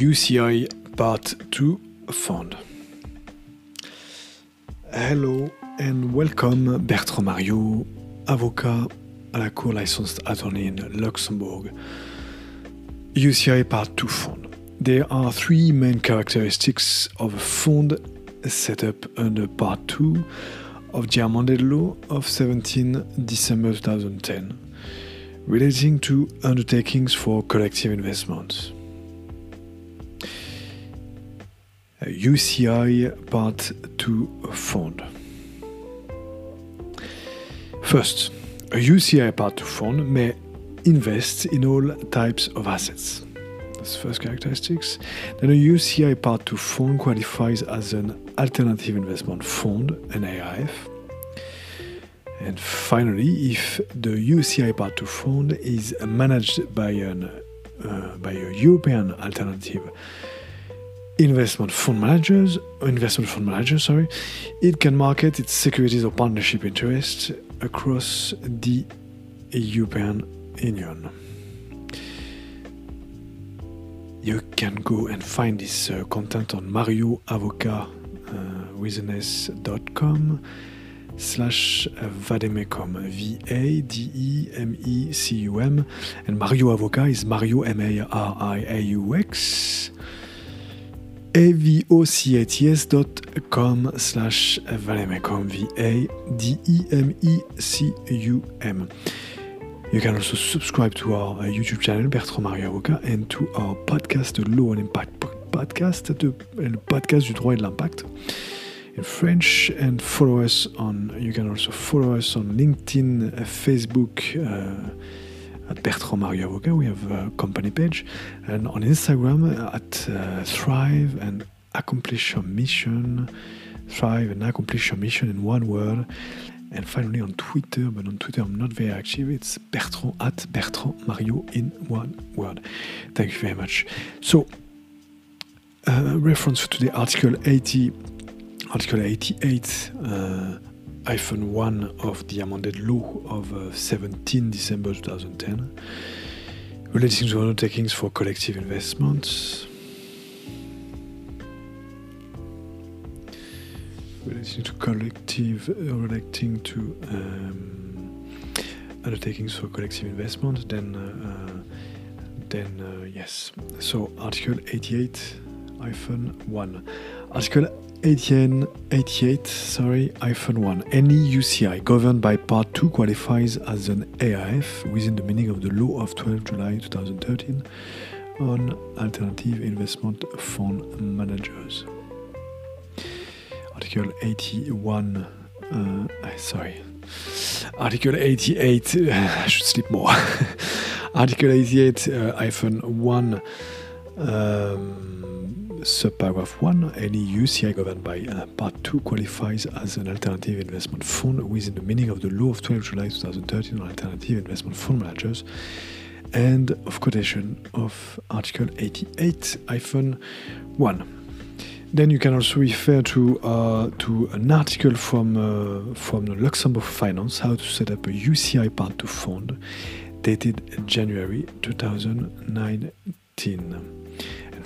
UCI Part 2 Fund. Hello and welcome Bertrand Mariaux, avocat à la Cour licensed attorney in Luxembourg. UCI Part 2 Fund. There are three main characteristics of a fund set up under Part 2 of the amended law of 17 December 2010 relating to undertakings for collective investments. UCI Part 2 Fund. First, a UCI Part 2 fund may invest in all types of assets. That's first characteristics. Then a UCI Part 2 fund qualifies as an alternative investment fund, an AIF. And finally, if the UCI Part 2 fund is managed by, an, uh, by a European alternative investment fund managers, investment fund manager, sorry, it can market its securities or partnership interests across the European Union. You can go and find this uh, content on marioavocat.com slash vademecum, V-A-D-E-M-E-C-U-M, and Mariaux Avocat is Mariaux M-A-R-I-A-U-X, avocats.com slash vademecum, V-A-D-E-M-E-C-U-M. You can also subscribe to our uh, YouTube channel Bertrand Mario Avocat and to our podcast Law and Impact podcast, de, le podcast du droit et de l'impact in French and follow us on you can also follow us on LinkedIn, uh, Facebook uh, at Bertrand Mario Avocat. We have a company page and on Instagram at uh, Thrive and Accomplish Your Mission. Thrive and Accomplish Your Mission in one word. And finally on Twitter, but on Twitter I'm not very active. It's Bertrand at Bertrand Mario in one word. Thank you very much. So, uh, reference to the Article 80, Article 88, uh, hyphen 1 of the amended law of uh, 17 December 2010, relating to undertakings for collective investments. relating to collective, uh, relating to um, undertakings for collective investment, then uh, uh, then uh, yes. So Article 88 hyphen 1. Article 88, 88 sorry, hyphen 1. Any UCI governed by Part 2 qualifies as an AIF within the meaning of the law of 12 July 2013 on alternative investment fund managers. Article 81, uh, sorry, Article 88, uh, I should sleep more. Article 88, uh, hyphen 1, um, subparagraph 1, any UCI governed by uh, Part 2 qualifies as an alternative investment fund within the meaning of the law of 12 July 2013 on alternative investment fund managers and of quotation of Article 88, hyphen 1. Then you can also refer to uh, to an article from uh, from the Luxembourg Finance, how to set up a UCI Part 2 fund, dated January 2019.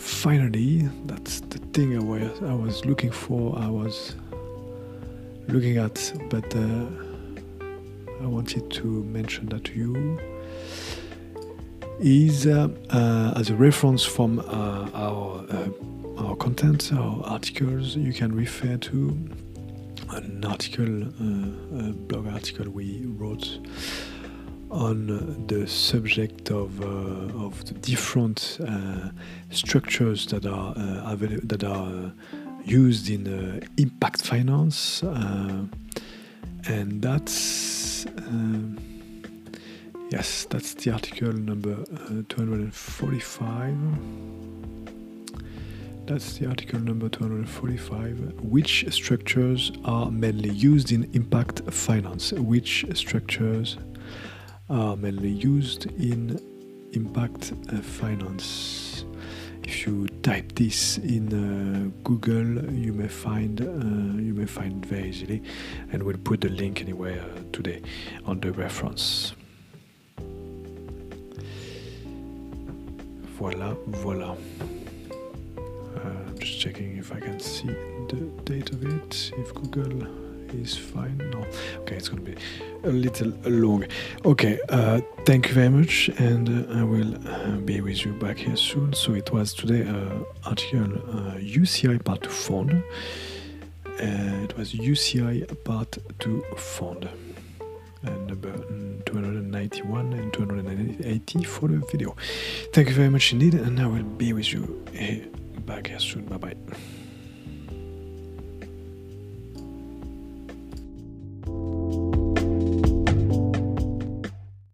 Finally, that's the thing I was, I was looking for. I was looking at, but uh, I wanted to mention that to you is uh, uh, as a reference from uh, our our content, our articles, you can refer to an article, uh, a blog article we wrote on the subject of, uh, of the different uh, structures that are uh, that are uh, used in uh, impact finance, and that's yes, that's the article number 245. That's the article number 245. Which structures are mainly used in impact finance? Which structures are mainly used in impact uh, finance? If you type this in uh, Google, you may find uh, you may find very easily, and we'll put the link uh, today on the reference. Voilà, voilà. I'm just checking if I can see the date of it. If Google is fine. No. Okay, it's to be a little long. Okay, uh, thank you very much, and uh, I will uh, be with you back here soon. So it was today uh, article UCI uh, part 2 fund. Uh, it was UCI part 2 fund. And number 291 and 280 for the video. Thank you very much indeed, and I will be with you back here soon. Bye bye.